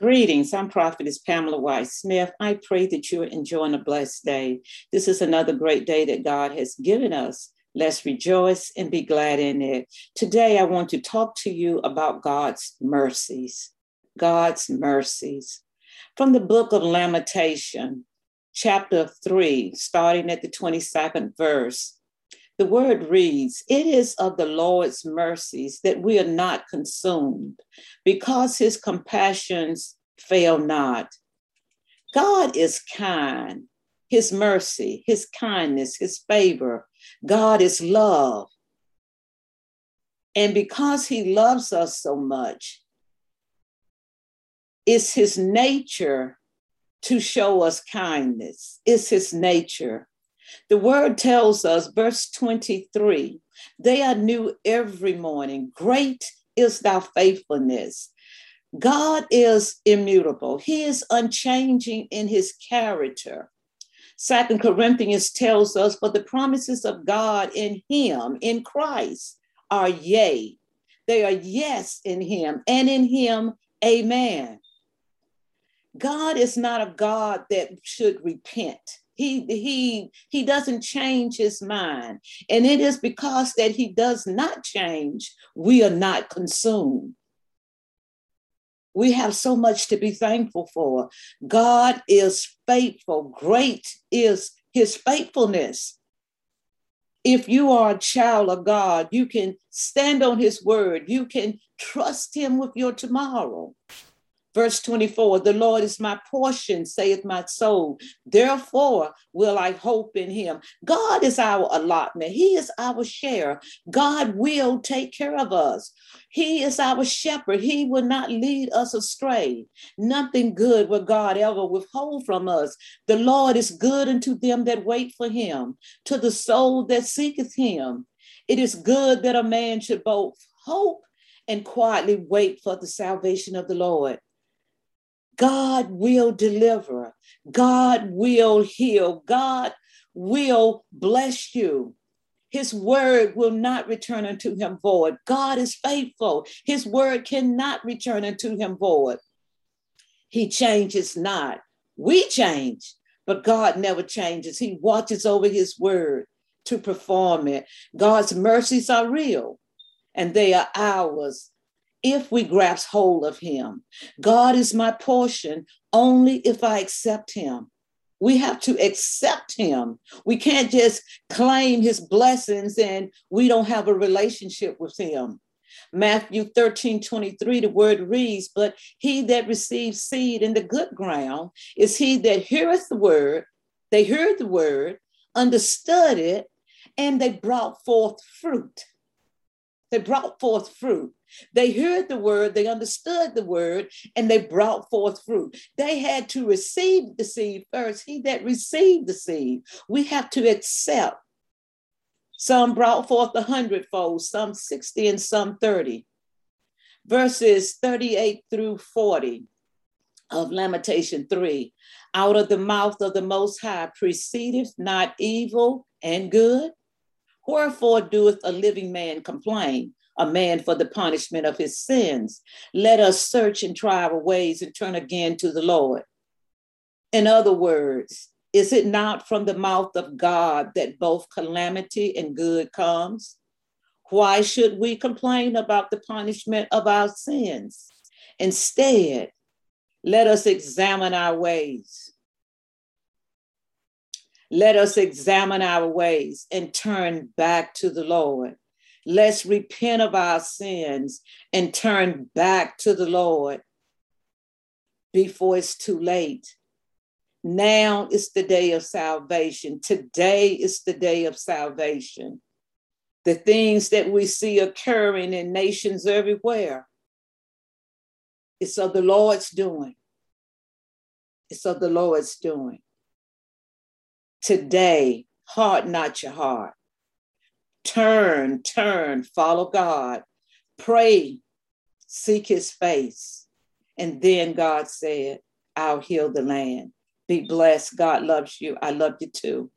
Greetings. I'm Prophetess Pamela White Smith. I pray that you're enjoying a blessed day. This is another great day that God has given us. Let's rejoice and be glad in it. Today, I want to talk to you about God's mercies. God's mercies. From the book of Lamentation, chapter 3, starting at the 22nd verse. The word reads, It is of the Lord's mercies that we are not consumed, because his compassions fail not. God is kind, his mercy, his kindness, his favor. God is love. And because he loves us so much, it's his nature to show us kindness. It's his nature. The word tells us, verse 23, they are new every morning. Great is thy faithfulness. God is immutable. He is unchanging in his character. Second Corinthians tells us, for the promises of God in him, in Christ, are yea. They are yes in him, and in him, amen. God is not a God that should repent. He he he doesn't change his mind. And it is because that he does not change, we are not consumed. We have so much to be thankful for. God is faithful. Great is his faithfulness. If you are a child of God, you can stand on his word. You can trust him with your tomorrow. Verse 24 The Lord is my portion, saith my soul. Therefore will I hope in him. God is our allotment, He is our share. God will take care of us. He is our shepherd. He will not lead us astray. Nothing good will God ever withhold from us. The Lord is good unto them that wait for him, to the soul that seeketh him. It is good that a man should both hope and quietly wait for the salvation of the Lord. God will deliver. God will heal. God will bless you. His word will not return unto him void. God is faithful. His word cannot return unto him void. He changes not. We change, but God never changes. He watches over his word to perform it. God's mercies are real and they are ours if we grasp hold of him. God is my portion only if I accept him. We have to accept him. We can't just claim his blessings and we don't have a relationship with him. Matthew 13, 23, the word reads, But he that receives seed in the good ground is he that heareth the word, they heard the word, understood it, and they brought forth fruit. They brought forth fruit. They heard the word, they understood the word, and they brought forth fruit. They had to receive the seed first. He that received the seed, we have to accept. Some brought forth a hundredfold, some 60, and some 30. Verses 38 through 40 of Lamentation 3 Out of the mouth of the Most High proceedeth not evil and good. Wherefore doeth a living man complain? a man for the punishment of his sins. Let us search and try our ways and turn again to the Lord. In other words, is it not from the mouth of God that both calamity and good comes? Why should we complain about the punishment of our sins? Instead, let us examine our ways. Let us examine our ways and turn back to the Lord. Let's repent of our sins and turn back to the Lord before it's too late. Now is the day of salvation. Today is the day of salvation. The things that we see occurring in nations everywhere, it's of the Lord's doing. It's of the Lord's doing. Today, heart not your heart. Turn, turn, follow God, pray, seek his face. And then God said, I'll heal the land. Be blessed. God loves you. I love you too.